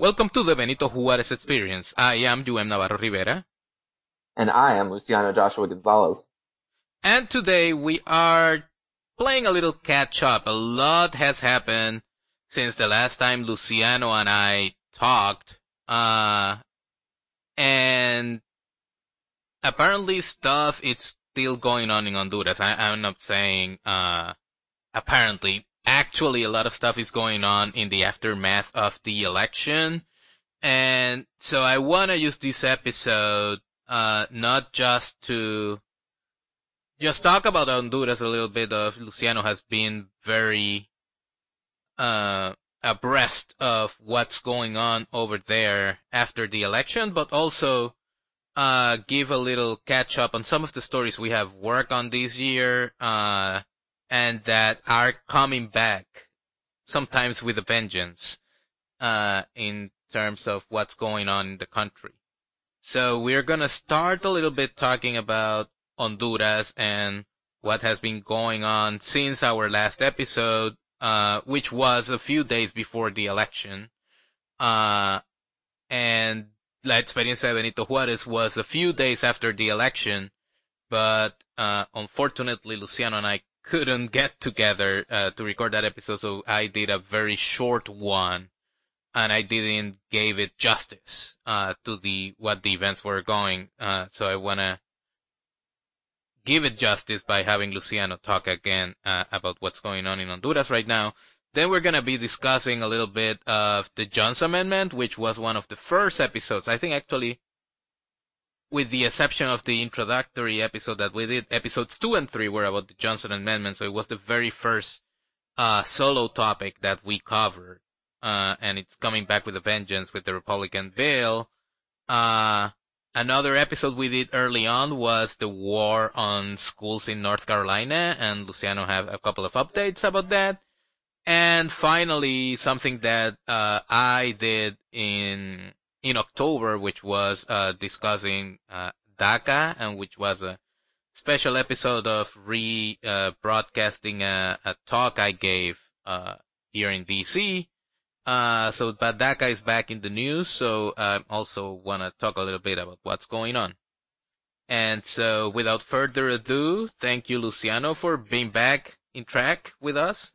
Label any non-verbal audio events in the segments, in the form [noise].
Welcome to the Benito Juarez Experience. I am UM Navarro Rivera. And I am Luciano Joshua Gonzalez. And today we are playing a little catch up. A lot has happened since the last time Luciano and I talked. Uh, and apparently stuff is still going on in Honduras. I, am not saying, uh, apparently actually a lot of stuff is going on in the aftermath of the election. And so I want to use this episode, uh, not just to just talk about Honduras a little bit of Luciano has been very, uh, abreast of what's going on over there after the election, but also, uh, give a little catch up on some of the stories we have worked on this year, uh, and that are coming back sometimes with a vengeance uh, in terms of what's going on in the country. So we're gonna start a little bit talking about Honduras and what has been going on since our last episode, uh, which was a few days before the election. Uh, and La Experiencia de Benito Juarez was a few days after the election, but, uh, unfortunately Luciano and I couldn't get together uh, to record that episode, so I did a very short one, and I didn't give it justice uh, to the what the events were going. Uh, so I wanna give it justice by having Luciano talk again uh, about what's going on in Honduras right now. Then we're gonna be discussing a little bit of the Johnson Amendment, which was one of the first episodes. I think actually with the exception of the introductory episode that we did, episodes two and three were about the Johnson Amendment, so it was the very first uh, solo topic that we covered, uh, and it's coming back with a vengeance with the Republican bill. Uh, another episode we did early on was the war on schools in North Carolina, and Luciano have a couple of updates about that. And finally, something that uh, I did in in October, which was uh, discussing uh, DACA, and which was a special episode of re-broadcasting uh, a, a, talk I gave uh, here in DC. Uh, so, but DACA is back in the news, so I also want to talk a little bit about what's going on. And so, without further ado, thank you, Luciano, for being back in track with us.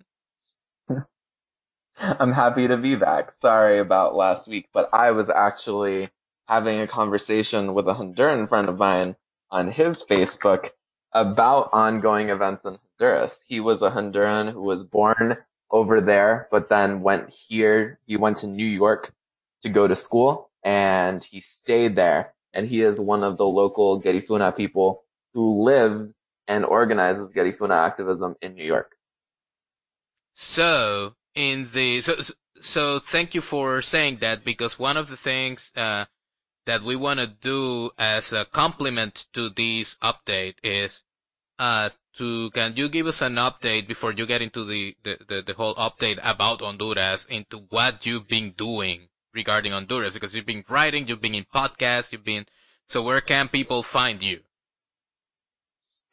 I'm happy to be back. Sorry about last week, but I was actually having a conversation with a Honduran friend of mine on his Facebook about ongoing events in Honduras. He was a Honduran who was born over there, but then went here. He went to New York to go to school and he stayed there. And he is one of the local Garifuna people who lives and organizes Garifuna activism in New York. So in the so so thank you for saying that because one of the things uh, that we want to do as a complement to this update is uh, to can you give us an update before you get into the, the, the, the, whole update about Honduras into what you've been doing regarding Honduras because you've been writing, you've been in podcasts, you've been so where can people find you?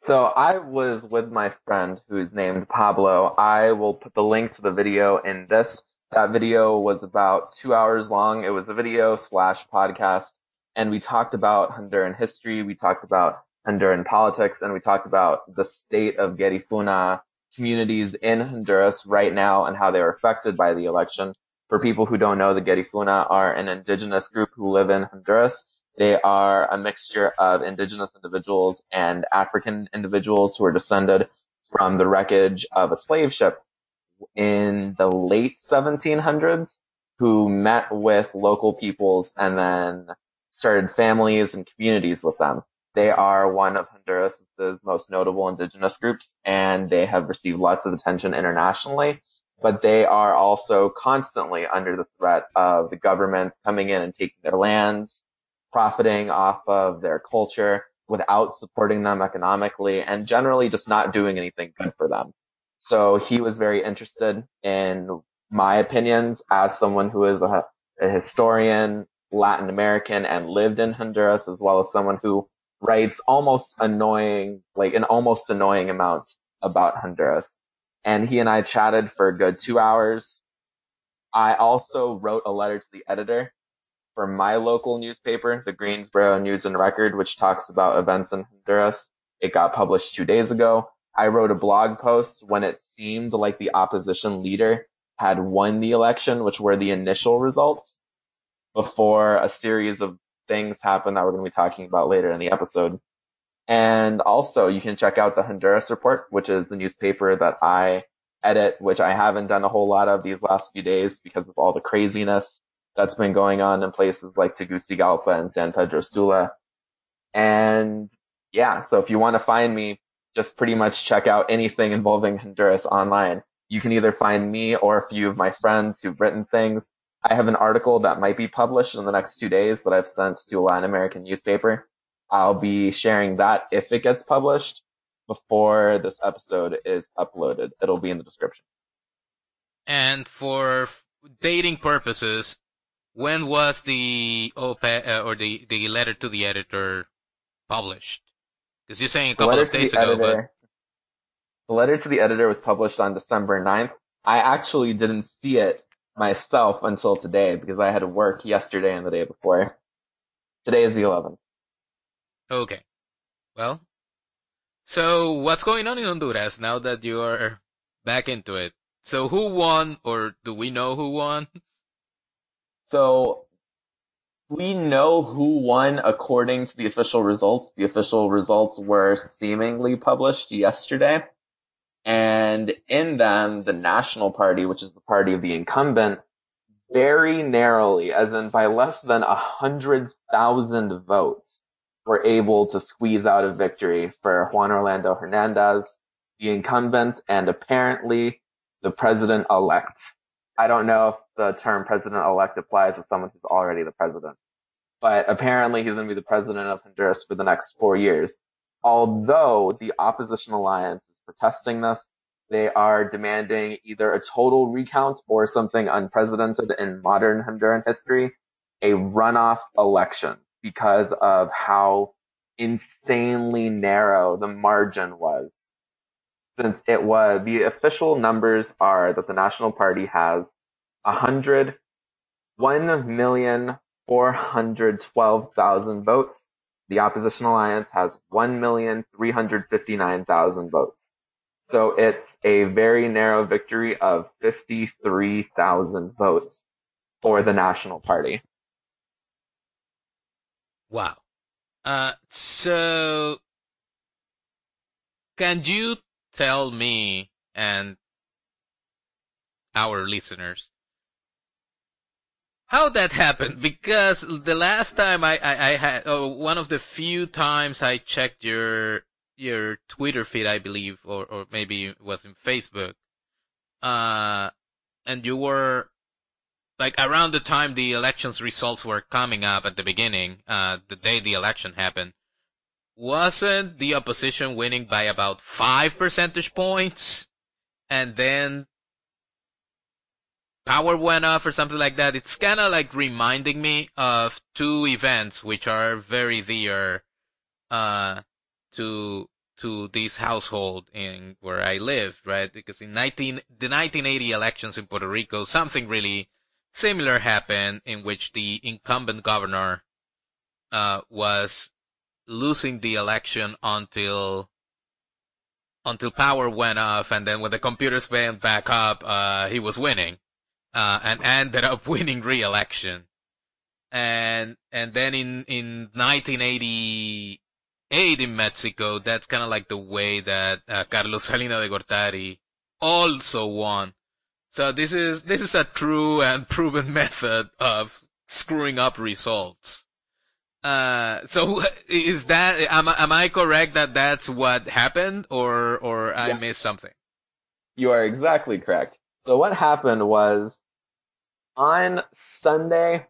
So I was with my friend who's named Pablo. I will put the link to the video in this. That video was about two hours long. It was a video slash podcast and we talked about Honduran history. We talked about Honduran politics and we talked about the state of Garifuna communities in Honduras right now and how they are affected by the election. For people who don't know, the Garifuna are an indigenous group who live in Honduras they are a mixture of indigenous individuals and African individuals who are descended from the wreckage of a slave ship in the late 1700s who met with local peoples and then started families and communities with them. They are one of Honduras' most notable indigenous groups and they have received lots of attention internationally, but they are also constantly under the threat of the government coming in and taking their lands, profiting off of their culture without supporting them economically and generally just not doing anything good for them. So he was very interested in my opinions as someone who is a, a historian, Latin American and lived in Honduras as well as someone who writes almost annoying, like an almost annoying amount about Honduras. And he and I chatted for a good two hours. I also wrote a letter to the editor for my local newspaper, the Greensboro News and Record, which talks about events in Honduras. It got published two days ago. I wrote a blog post when it seemed like the opposition leader had won the election, which were the initial results before a series of things happened that we're going to be talking about later in the episode. And also you can check out the Honduras Report, which is the newspaper that I edit, which I haven't done a whole lot of these last few days because of all the craziness that's been going on in places like Tegucigalpa and San Pedro Sula. And yeah, so if you want to find me, just pretty much check out anything involving Honduras online. You can either find me or a few of my friends who've written things. I have an article that might be published in the next two days that I've sent to a Latin American newspaper. I'll be sharing that if it gets published before this episode is uploaded. It'll be in the description. And for dating purposes, when was the op uh, or the, the letter to the editor published? Because you're saying a couple of days ago, editor, but... The letter to the editor was published on December 9th. I actually didn't see it myself until today because I had to work yesterday and the day before. Today is the 11th. Okay. Well, so what's going on in Honduras now that you are back into it? So who won, or do we know who won? [laughs] So we know who won according to the official results. The official results were seemingly published yesterday. And in them, the National Party, which is the party of the incumbent, very narrowly, as in by less than a hundred thousand votes, were able to squeeze out a victory for Juan Orlando Hernandez, the incumbent, and apparently the president elect. I don't know if the term president elect applies to someone who's already the president, but apparently he's going to be the president of Honduras for the next four years. Although the opposition alliance is protesting this, they are demanding either a total recount or something unprecedented in modern Honduran history, a runoff election because of how insanely narrow the margin was. Since it was, the official numbers are that the National Party has a hundred, one million four hundred twelve thousand votes. The Opposition Alliance has one million three hundred fifty nine thousand votes. So it's a very narrow victory of 53,000 votes for the National Party. Wow. Uh, so can you tell me and our listeners how that happened? Because the last time I, I, I had, oh, one of the few times I checked your, your Twitter feed, I believe, or, or maybe it was in Facebook, uh, and you were like around the time the elections results were coming up at the beginning, uh, the day the election happened, wasn't the opposition winning by about five percentage points? And then power went off or something like that. It's kind of like reminding me of two events which are very dear, uh, to, to this household in where I live, right? Because in 19, the 1980 elections in Puerto Rico, something really similar happened in which the incumbent governor uh, was losing the election until until power went off, and then when the computers went back up, uh, he was winning, uh, and ended up [laughs] winning re-election. And and then in in 1988 in Mexico, that's kind of like the way that uh, Carlos [laughs] Salinas de Gortari also won so this is this is a true and proven [laughs] method of screwing up results. Uh, so is that am am I correct that that's what happened, or or I missed something? You are exactly correct. So what happened was on Sunday.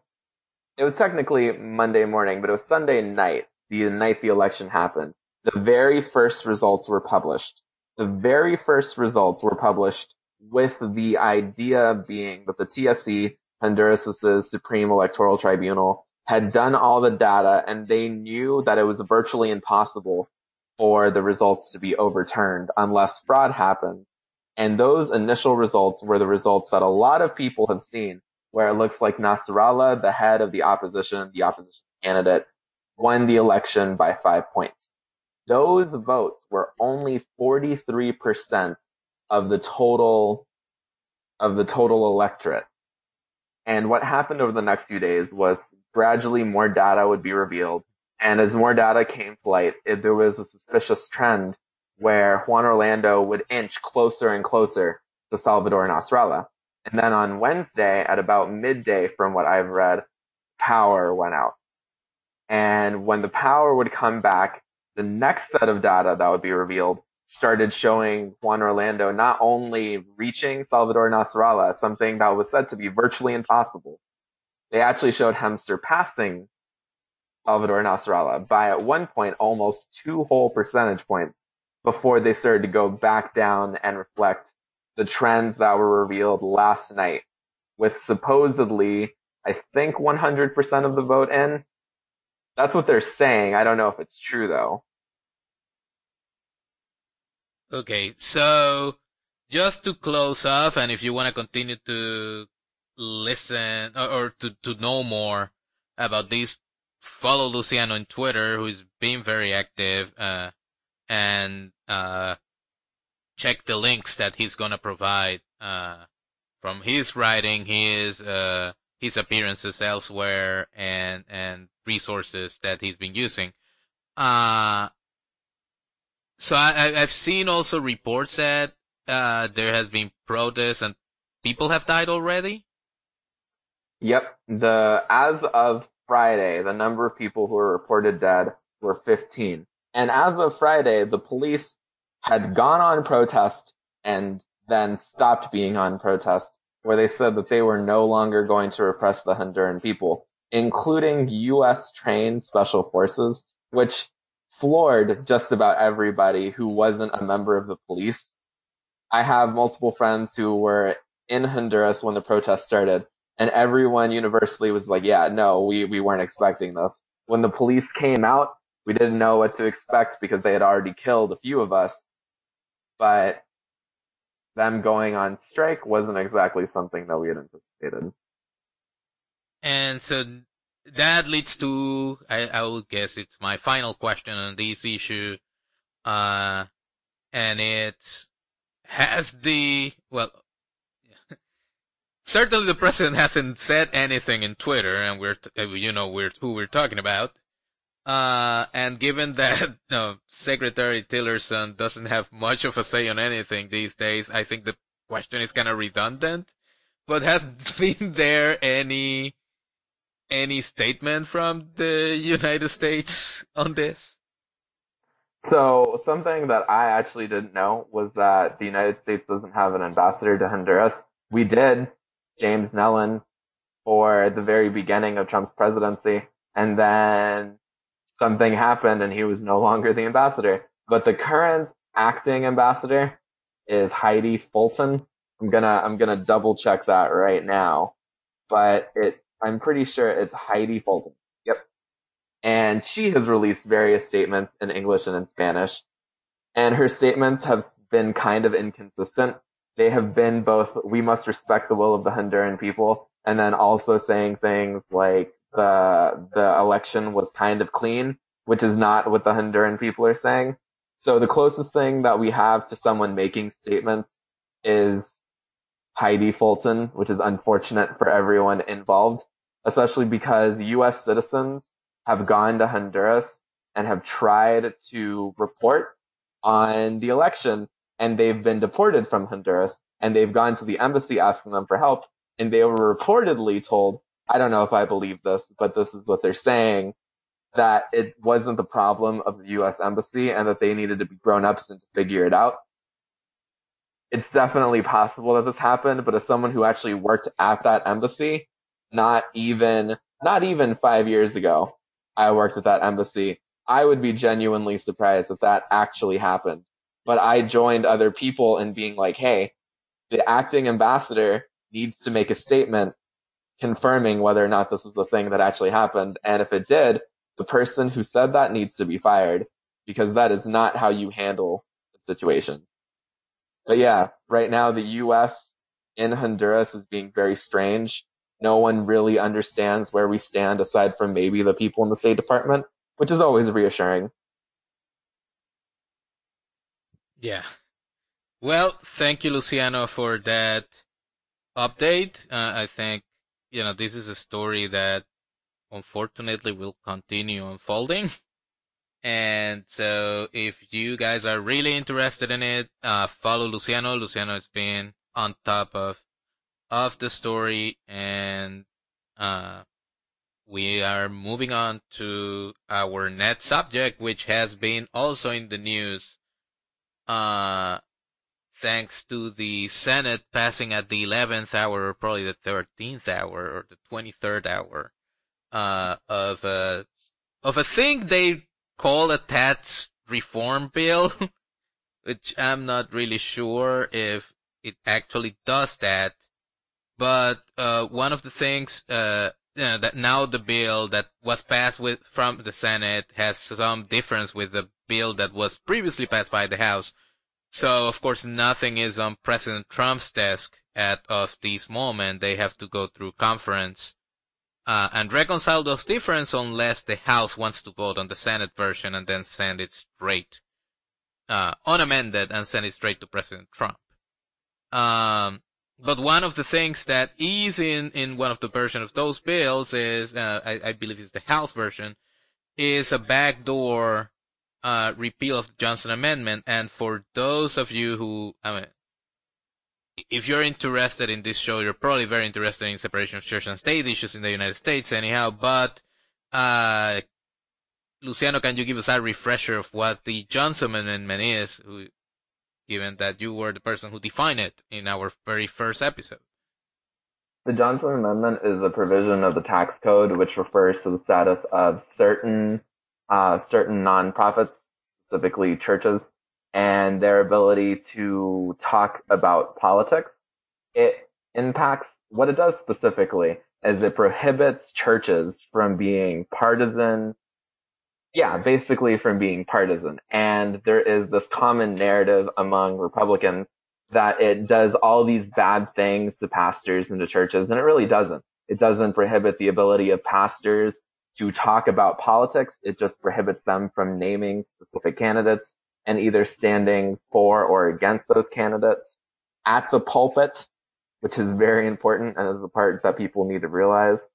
It was technically Monday morning, but it was Sunday night. The night the election happened. The very first results were published. The very first results were published with the idea being that the TSC, Honduras' Supreme Electoral Tribunal, had done all the data and they knew that it was virtually impossible for the results to be overturned unless fraud happened. And those initial results were the results that a lot of people have seen, where it looks like Nasrallah, the head of the opposition, the opposition candidate, won the election by five points. Those votes were only 43% of the total, of the total electorate. And what happened over the next few days was gradually more data would be revealed. And as more data came to light, it, there was a suspicious trend where Juan Orlando would inch closer and closer to Salvador Nasrallah. And then on Wednesday at about midday from what I've read, power went out. And when the power would come back, the next set of data that would be revealed started showing Juan Orlando not only reaching Salvador Nasrallah, something that was said to be virtually impossible. They actually showed him surpassing Salvador Nasrallah by at one point almost two whole percentage points before they started to go back down and reflect the trends that were revealed last night with supposedly, I think 100% of the vote in. That's what they're saying. I don't know if it's true though. Okay, so just to close off, and if you want to continue to listen or, or, to, to know more about this, follow Luciano on Twitter, who's been very active, uh, and, uh, check the links that he's gonna provide, uh, from his writing, his, uh, his appearances elsewhere, and, and resources that he's been using. Uh, so I, have seen also reports that uh, there has been protests and people have died already. Yep. The as of Friday, the number of people who were reported dead were 15. And as of Friday, the police had gone on protest and then stopped being on protest, where they said that they were no longer going to repress the Honduran people, including U.S. trained special forces, which floored just about everybody who wasn't a member of the police. I have multiple friends who were in Honduras when the protest started, and everyone universally was like, yeah, no, we, we weren't expecting this. When the police came out, we didn't know what to expect because they had already killed a few of us. But them going on strike wasn't exactly something that we had anticipated. And so that leads to, I, I would guess it's my final question on this issue. Uh, and it has the, well, [laughs] certainly the president hasn't said anything in Twitter and we're, you know, we're, who we're talking about. Uh, and given that [laughs] uh, Secretary Tillerson doesn't have much of a say on anything these days, I think the question is kind of redundant. But has [laughs] been there any any statement from the United States [laughs] on this? So something that I actually didn't know was that the United States doesn't have an ambassador to Honduras. We did, James Nealon, for the very beginning of Trump's presidency, and then something happened and he was no longer the ambassador. But the current acting ambassador is Heidi Fulton. I'm gonna I'm gonna double check that right now. But it I'm pretty sure it's Heidi Fulton. Yep. And she has released various statements in English and in Spanish. And her statements have been kind of inconsistent. They have been both, we must respect the will of the Honduran people, and then also saying things like the, the election was kind of clean, which is not what the Honduran people are saying. So the closest thing that we have to someone making statements is Heidi Fulton, which is unfortunate for everyone involved especially because U.S. citizens have gone to Honduras and have tried to report on the election and they've been deported from Honduras and they've gone to the embassy asking them for help and they were reportedly told, I don't know if I believe this, but this is what they're saying, that it wasn't the problem of the U.S. embassy and that they needed to be grown ups and to figure it out. It's definitely possible that this happened, but as someone who actually worked at that embassy, not even, not even five years ago, I worked at that embassy. I would be genuinely surprised if that actually happened. But I joined other people in being like, hey, the acting ambassador needs to make a statement confirming whether or not this was the thing that actually happened. And if it did, the person who said that needs to be fired because that is not how you handle the situation. But yeah, right now the U.S. in Honduras is being very strange. No one really understands where we stand aside from maybe the people in the State Department, which is always reassuring. Yeah. Well, thank you, Luciano, for that update. Uh, I think, you know, this is a story that unfortunately will continue unfolding. [laughs] And so if you guys are really interested in it, uh, follow Luciano. Luciano has been on top of, of the story and, uh, we are moving on to our next subject, which has been also in the news, uh, thanks to the Senate passing at the 11th hour, or probably the 13th hour, or the 23rd hour, uh, of a, of a thing they call a tax reform bill, [laughs] which I'm not really sure if it actually does that. But uh, one of the things uh, you know, that now the bill that was passed with from the Senate has some difference with the bill that was previously passed by the House. So of course nothing is on President Trump's desk at of this moment. They have to go through conference uh, and reconcile those differences unless the House wants to vote on the Senate version and then send it straight, uh, unamended and send it straight to President Trump. Um, but one of the things that is in, in one of the version of those bills is, uh, I, I believe it's the House version, is a backdoor, uh, repeal of the Johnson Amendment. And for those of you who, I mean, if you're interested in this show, you're probably very interested in separation of church and state issues in the United States, anyhow. But uh, Luciano, can you give us a refresher of what the Johnson Amendment is, who, given that you were the person who defined it in our very first episode? The Johnson Amendment is a provision of the tax code which refers to the status of certain uh, certain nonprofits, specifically churches, and their ability to talk about politics. It impacts what it does specifically is it prohibits churches from being partisan. Yeah, basically from being partisan. And there is this common narrative among Republicans that it does all these bad things to pastors and to churches, and it really doesn't. It doesn't prohibit the ability of pastors to talk about politics. It just prohibits them from naming specific candidates and either standing for or against those candidates at the pulpit, which is very important and is a part that people need to realize.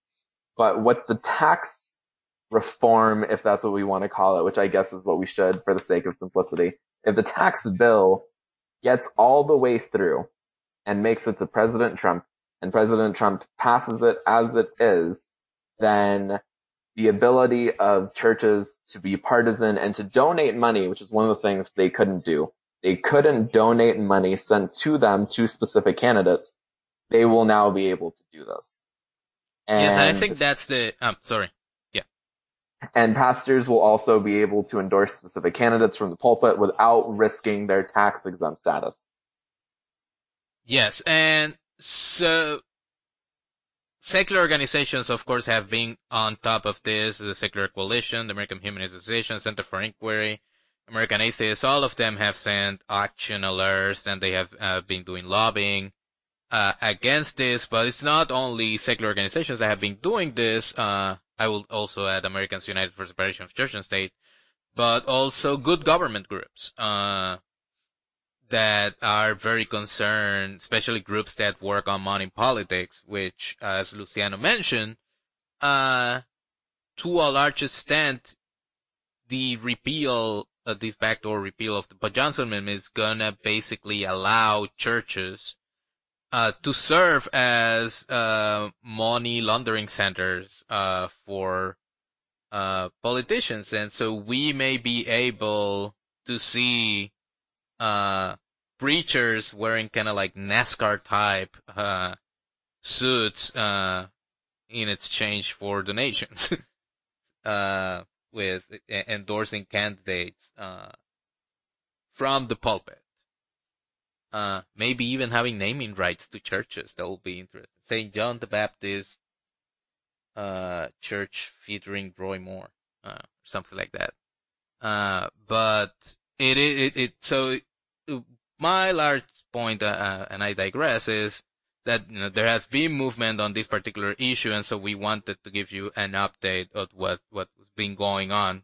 But what the tax reform, if that's what we want to call it, which I guess is what we should for the sake of simplicity, if the tax bill gets all the way through and makes it to President Trump and President Trump passes it as it is, then the ability of churches to be partisan and to donate money, which is one of the things they couldn't do. They couldn't donate money sent to them to specific candidates. They will now be able to do this. And yes, I think that's the, um, sorry. Yeah. And pastors will also be able to endorse specific candidates from the pulpit without risking their tax exempt status. Yes, and so secular organizations, of course, have been on top of this. The Secular Coalition, the American Humanist Association, Center for Inquiry, American Atheists, all of them have sent action alerts and they have uh, been doing lobbying uh, against this. But it's not only secular organizations that have been doing this. Uh, I will also add Americans United for Separation of Church and State, but also good government groups. Uh, that are very concerned, especially groups that work on money politics, which, as Luciano mentioned, uh, to a large extent, the repeal of this backdoor repeal of the Johnson Amendment is gonna basically allow churches uh, to serve as uh, money laundering centers uh, for uh, politicians, and so we may be able to see uh, preachers wearing kind of like NASCAR type uh, suits uh, in exchange for donations, [laughs] uh, with endorsing candidates uh, from the pulpit. Uh, maybe even having naming rights to churches. That will be interesting. St. John the Baptist uh, Church featuring Roy Moore, uh, something like that. Uh, but it, it, it, so my large point, uh, uh, and I digress, is that you know, there has been movement on this particular issue, and so we wanted to give you an update of what what's been going on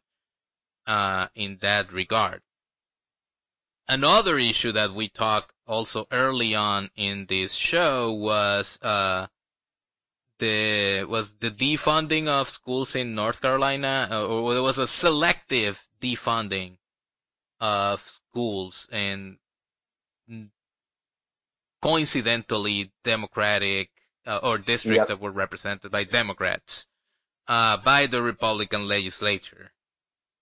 uh, in that regard. Another issue that we talked also early on in this show was uh, the was the defunding of schools in North Carolina, uh, or there was a selective defunding of schools and coincidentally Democratic uh, or districts yep. that were represented by Democrats uh, by the Republican legislature.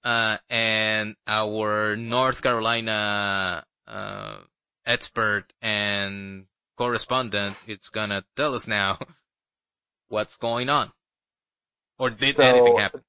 Uh, and our North Carolina uh, expert and correspondent is gonna tell us now [laughs] what's going on. Or did so, anything happen?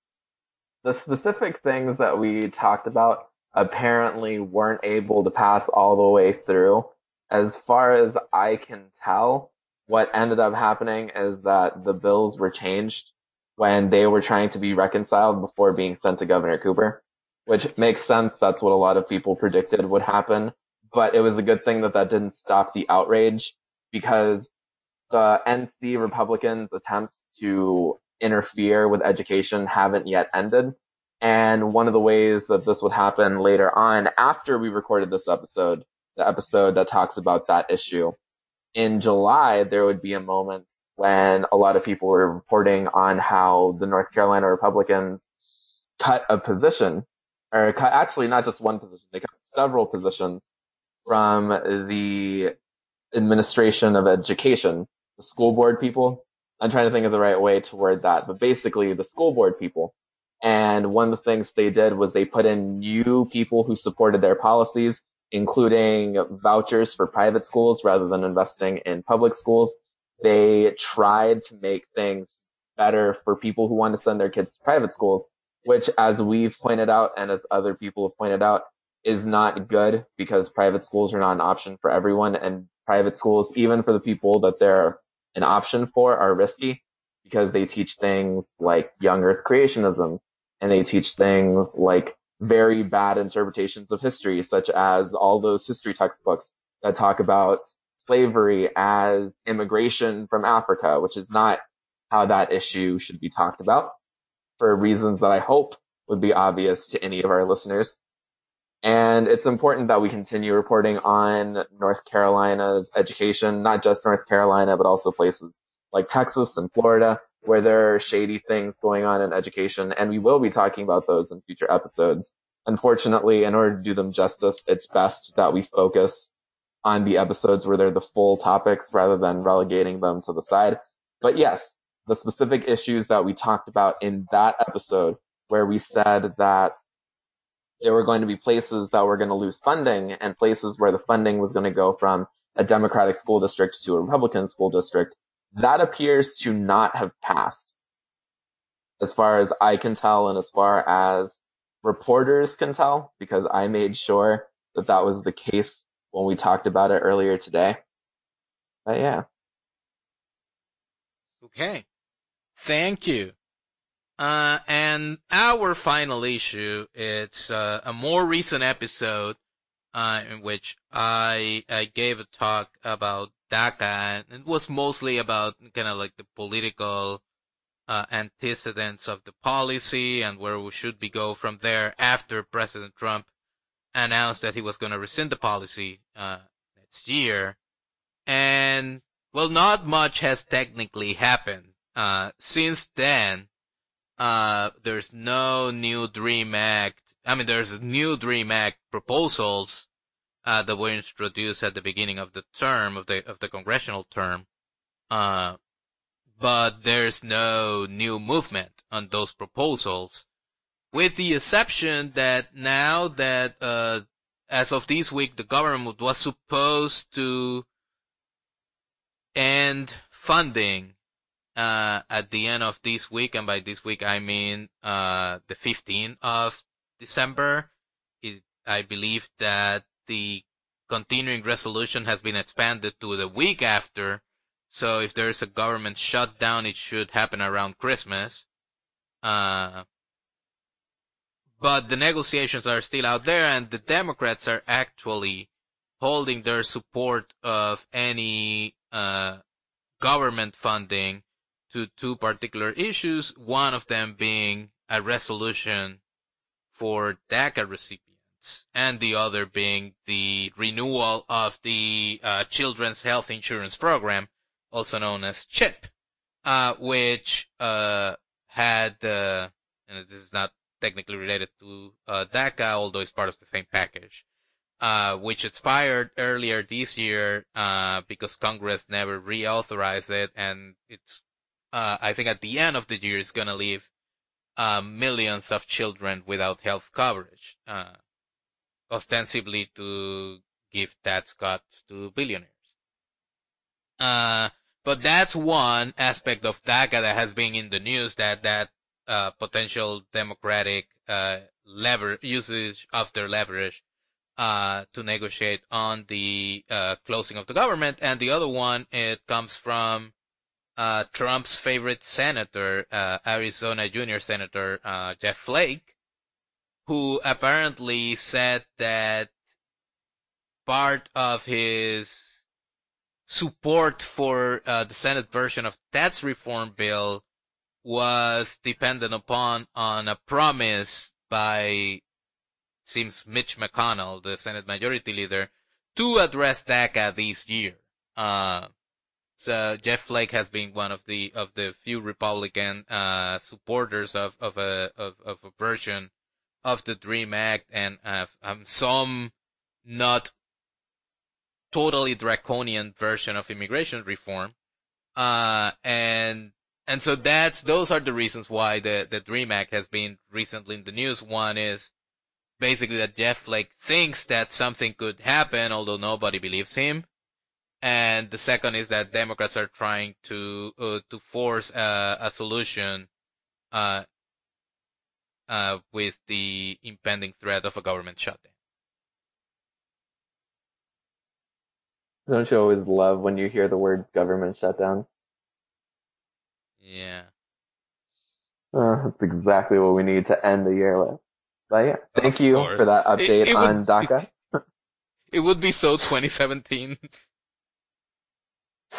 The specific things that we talked about apparently weren't able to pass all the way through. As far as I can tell, what ended up happening is that the bills were changed when they were trying to be reconciled before being sent to Governor Cooper, which makes sense. That's what a lot of people predicted would happen. But it was a good thing that that didn't stop the outrage because the NC Republicans' attempts to interfere with education haven't yet ended. And one of the ways that this would happen later on after we recorded this episode, the episode that talks about that issue, in July, there would be a moment when a lot of people were reporting on how the North Carolina Republicans cut a position, or cut actually not just one position, they cut several positions from the administration of education, the school board people. I'm trying to think of the right way to word that, but basically the school board people and one of the things they did was they put in new people who supported their policies, including vouchers for private schools rather than investing in public schools. They tried to make things better for people who want to send their kids to private schools, which as we've pointed out and as other people have pointed out is not good because private schools are not an option for everyone and private schools, even for the people that they're an option for are risky because they teach things like young earth creationism, and they teach things like very bad interpretations of history, such as all those history textbooks that talk about slavery as immigration from Africa, which is not how that issue should be talked about for reasons that I hope would be obvious to any of our listeners. And it's important that we continue reporting on North Carolina's education, not just North Carolina, but also places like Texas and Florida, where there are shady things going on in education, and we will be talking about those in future episodes. Unfortunately, in order to do them justice, it's best that we focus on the episodes where they're the full topics rather than relegating them to the side. But yes, the specific issues that we talked about in that episode where we said that there were going to be places that were going to lose funding and places where the funding was going to go from a Democratic school district to a Republican school district that appears to not have passed. As far as I can tell and as far as reporters can tell, because I made sure that that was the case when we talked about it earlier today. But yeah. Okay. Thank you. Uh, and our final issue, it's uh, a more recent episode uh, in which I I gave a talk about DACA, and it was mostly about kind of like the political uh, antecedents of the policy and where we should be go from there after President Trump announced that he was going to rescind the policy uh, next year. And well, not much has technically happened uh, since then. Uh, there's no new Dream Act. I mean, there's new Dream Act proposals uh, that were introduced at the beginning of the term of the of the congressional term. Uh, but there's no new movement on those proposals, with the exception that now that uh, as of this week, the government was supposed to end funding uh, at the end of this week, and by this week I mean uh, the 15th of December. It, I believe that the continuing resolution has been expanded to the week after. So if there is a government shutdown, it should happen around Christmas. Uh, but the negotiations are still out there and the Democrats are actually holding their support of any uh, government funding to two particular issues, one of them being a resolution for DACA recipients, and the other being the renewal of the uh, Children's Health Insurance Program, also known as CHIP, uh, which uh, had, uh, and this is not technically related to uh, DACA, although it's part of the same package, uh, which expired earlier this year because Congress never reauthorized it, and it's I think at the end of the year it's going to leave uh, millions of children without health coverage, uh, ostensibly to give tax cuts to billionaires. Uh, but that's one aspect of DACA that has been in the news that that uh, potential democratic uh, lever usage of their leverage uh, to negotiate on the closing of the government, and the other one it comes from uh, Trump's favorite senator, uh, Arizona junior senator uh, Jeff Flake, who apparently said that part of his support for uh, the Senate version of tax reform bill was dependent upon on a promise by seems Mitch McConnell, the Senate Majority Leader, to address DACA this year. Uh, uh, Jeff Flake has been one of the of the few Republican uh, supporters of of a of, of a version of the Dream Act, and uh, um, some not totally draconian version of immigration reform. Uh, and and so that's those are the reasons why the the Dream Act has been recently in the news. One is basically that Jeff Flake thinks that something could happen, although nobody believes him and the second is that Democrats are trying to uh, to force uh, a solution uh, uh, with the impending threat of a government shutdown. Don't you always love when you hear the words government shutdown? Yeah. Uh, that's exactly what we need to end the year with. But yeah, thank of you course. for that update it, it on would, DACA. [laughs] It would be so 2017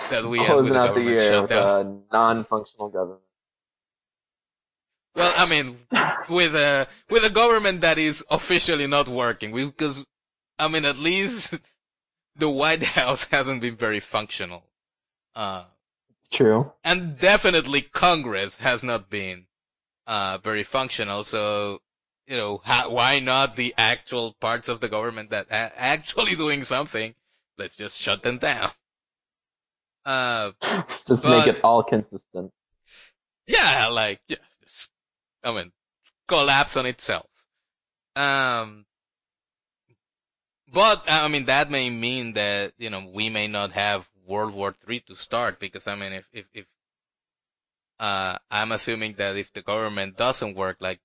that we closing out the year with a non-functional government. Well, I mean, with a with a government that is officially not working, because I mean, at least [laughs] the White House hasn't been very functional. Uh, it's true, and definitely Congress has not been uh, very functional. So, you know, why not the actual parts of the government that are actually [laughs] doing something? Let's just shut them down. Uh, [laughs] just but, make it all consistent. Yeah, like, yeah, just, I mean, collapse on itself. Um, but, I mean, that may mean that, you know, we may not have World War III to start because, I mean, if, if, if, uh, I'm assuming that if the government doesn't work, like,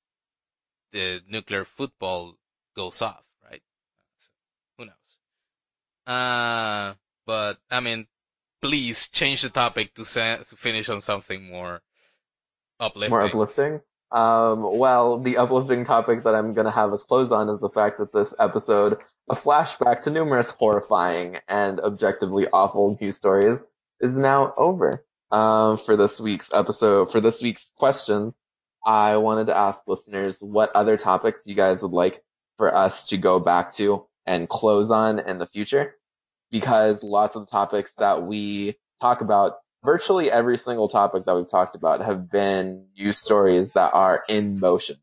the nuclear football goes off, right? So, who knows? Uh, but, I mean, please change the topic to, to finish on something more uplifting. More uplifting. Um, well, the uplifting topic that I'm going to have us close on is the fact that this episode, a flashback to numerous horrifying and objectively awful news stories, is now over. Um, for this week's episode, for this week's questions, I wanted to ask listeners what other topics you guys would like for us to go back to and close on in the future because lots of the topics that we talk about, virtually every single topic that we've talked about have been news stories that are in motion.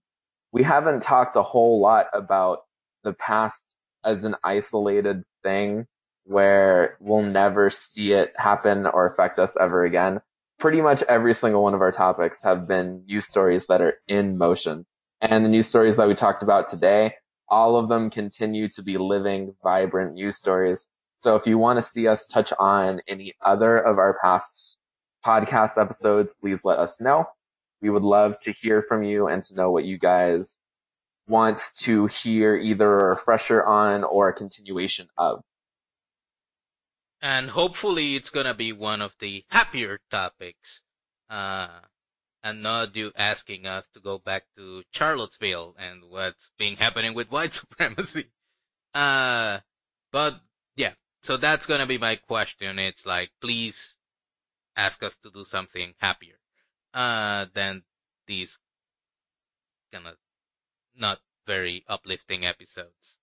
We haven't talked a whole lot about the past as an isolated thing where we'll never see it happen or affect us ever again. Pretty much every single one of our topics have been news stories that are in motion. And the news stories that we talked about today, all of them continue to be living, vibrant news stories so if you want to see us touch on any other of our past podcast episodes, please let us know. We would love to hear from you and to know what you guys want to hear either a refresher on or a continuation of. And hopefully it's gonna be one of the happier topics, uh, and not you asking us to go back to Charlottesville and what's being happening with white [laughs] supremacy. Uh, but so that's gonna be my question. It's like, please ask us to do something happier, uh, than these kind of not very uplifting episodes.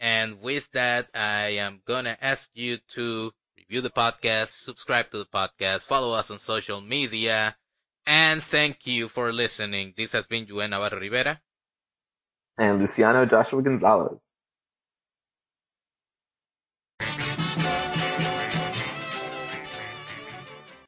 And with that, I am gonna ask you to review the podcast, subscribe to the podcast, follow us on social media, and thank you for listening. This has been Juhem Navarro Rivera. And Luciano Joshua Gonzalez.